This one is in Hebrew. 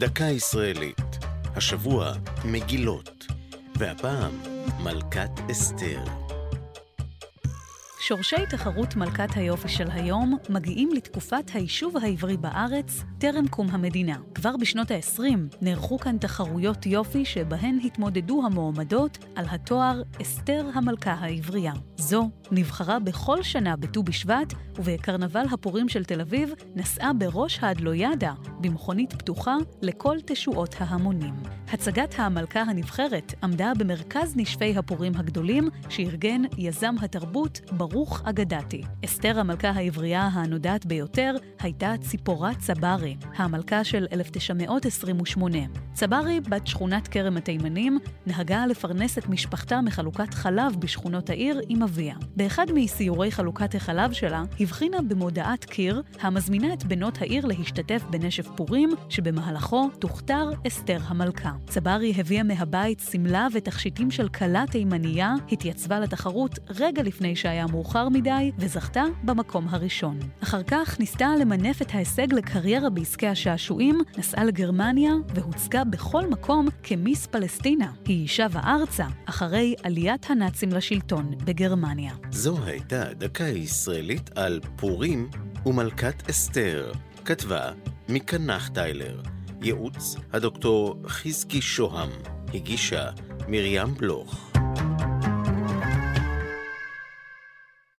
דקה ישראלית. השבוע מגילות, והפעם מלכת אסתר. שורשי תחרות מלכת היופי של היום מגיעים לתקופת היישוב העברי בארץ טרם קום המדינה. כבר בשנות ה-20 נערכו כאן תחרויות יופי שבהן התמודדו המועמדות על התואר אסתר המלכה העברייה. זו נבחרה בכל שנה בט"ו בשבט, ובקרנבל הפורים של תל אביב נסעה בראש האדלוידה במכונית פתוחה לכל תשועות ההמונים. הצגת המלכה הנבחרת עמדה במרכז נשפי הפורים הגדולים שארגן יזם התרבות ברוך אגדתי. אסתר המלכה העברייה הנודעת ביותר הייתה ציפורה צברי, המלכה של 1928. צברי, בת שכונת כרם התימנים, נהגה לפרנס את משפחתה מחלוקת חלב בשכונות העיר עם אביה. באחד מסיורי חלוקת החלב שלה, הבחינה במודעת קיר המזמינה את בנות העיר להשתתף בנשף פורים, שבמהלכו תוכתר אסתר המלכה. צברי הביאה מהבית שמלה ותכשיטים של כלה תימניה, התייצבה לתחרות רגע לפני שהיה מאוחר מדי, וזכתה במקום הראשון. אחר כך ניסתה למנף את ההישג לקריירה בעסקי השעשועים, נסעה לגרמניה והוצגה בכל מקום כמיס פלסטינה. היא שבה ארצה אחרי עליית הנאצים לשלטון בגרמניה. זו הייתה דקה ישראלית על פורים ומלכת אסתר. כתבה מיקה טיילר. ייעוץ הדוקטור חזקי שוהם. הגישה מרים בלוך.